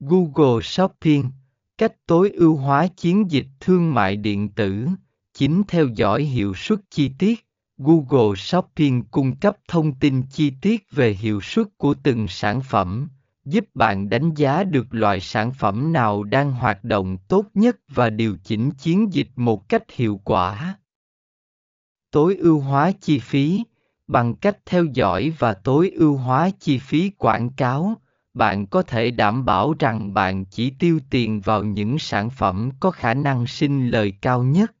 Google Shopping, cách tối ưu hóa chiến dịch thương mại điện tử, chính theo dõi hiệu suất chi tiết. Google Shopping cung cấp thông tin chi tiết về hiệu suất của từng sản phẩm, giúp bạn đánh giá được loại sản phẩm nào đang hoạt động tốt nhất và điều chỉnh chiến dịch một cách hiệu quả. Tối ưu hóa chi phí Bằng cách theo dõi và tối ưu hóa chi phí quảng cáo, bạn có thể đảm bảo rằng bạn chỉ tiêu tiền vào những sản phẩm có khả năng sinh lời cao nhất.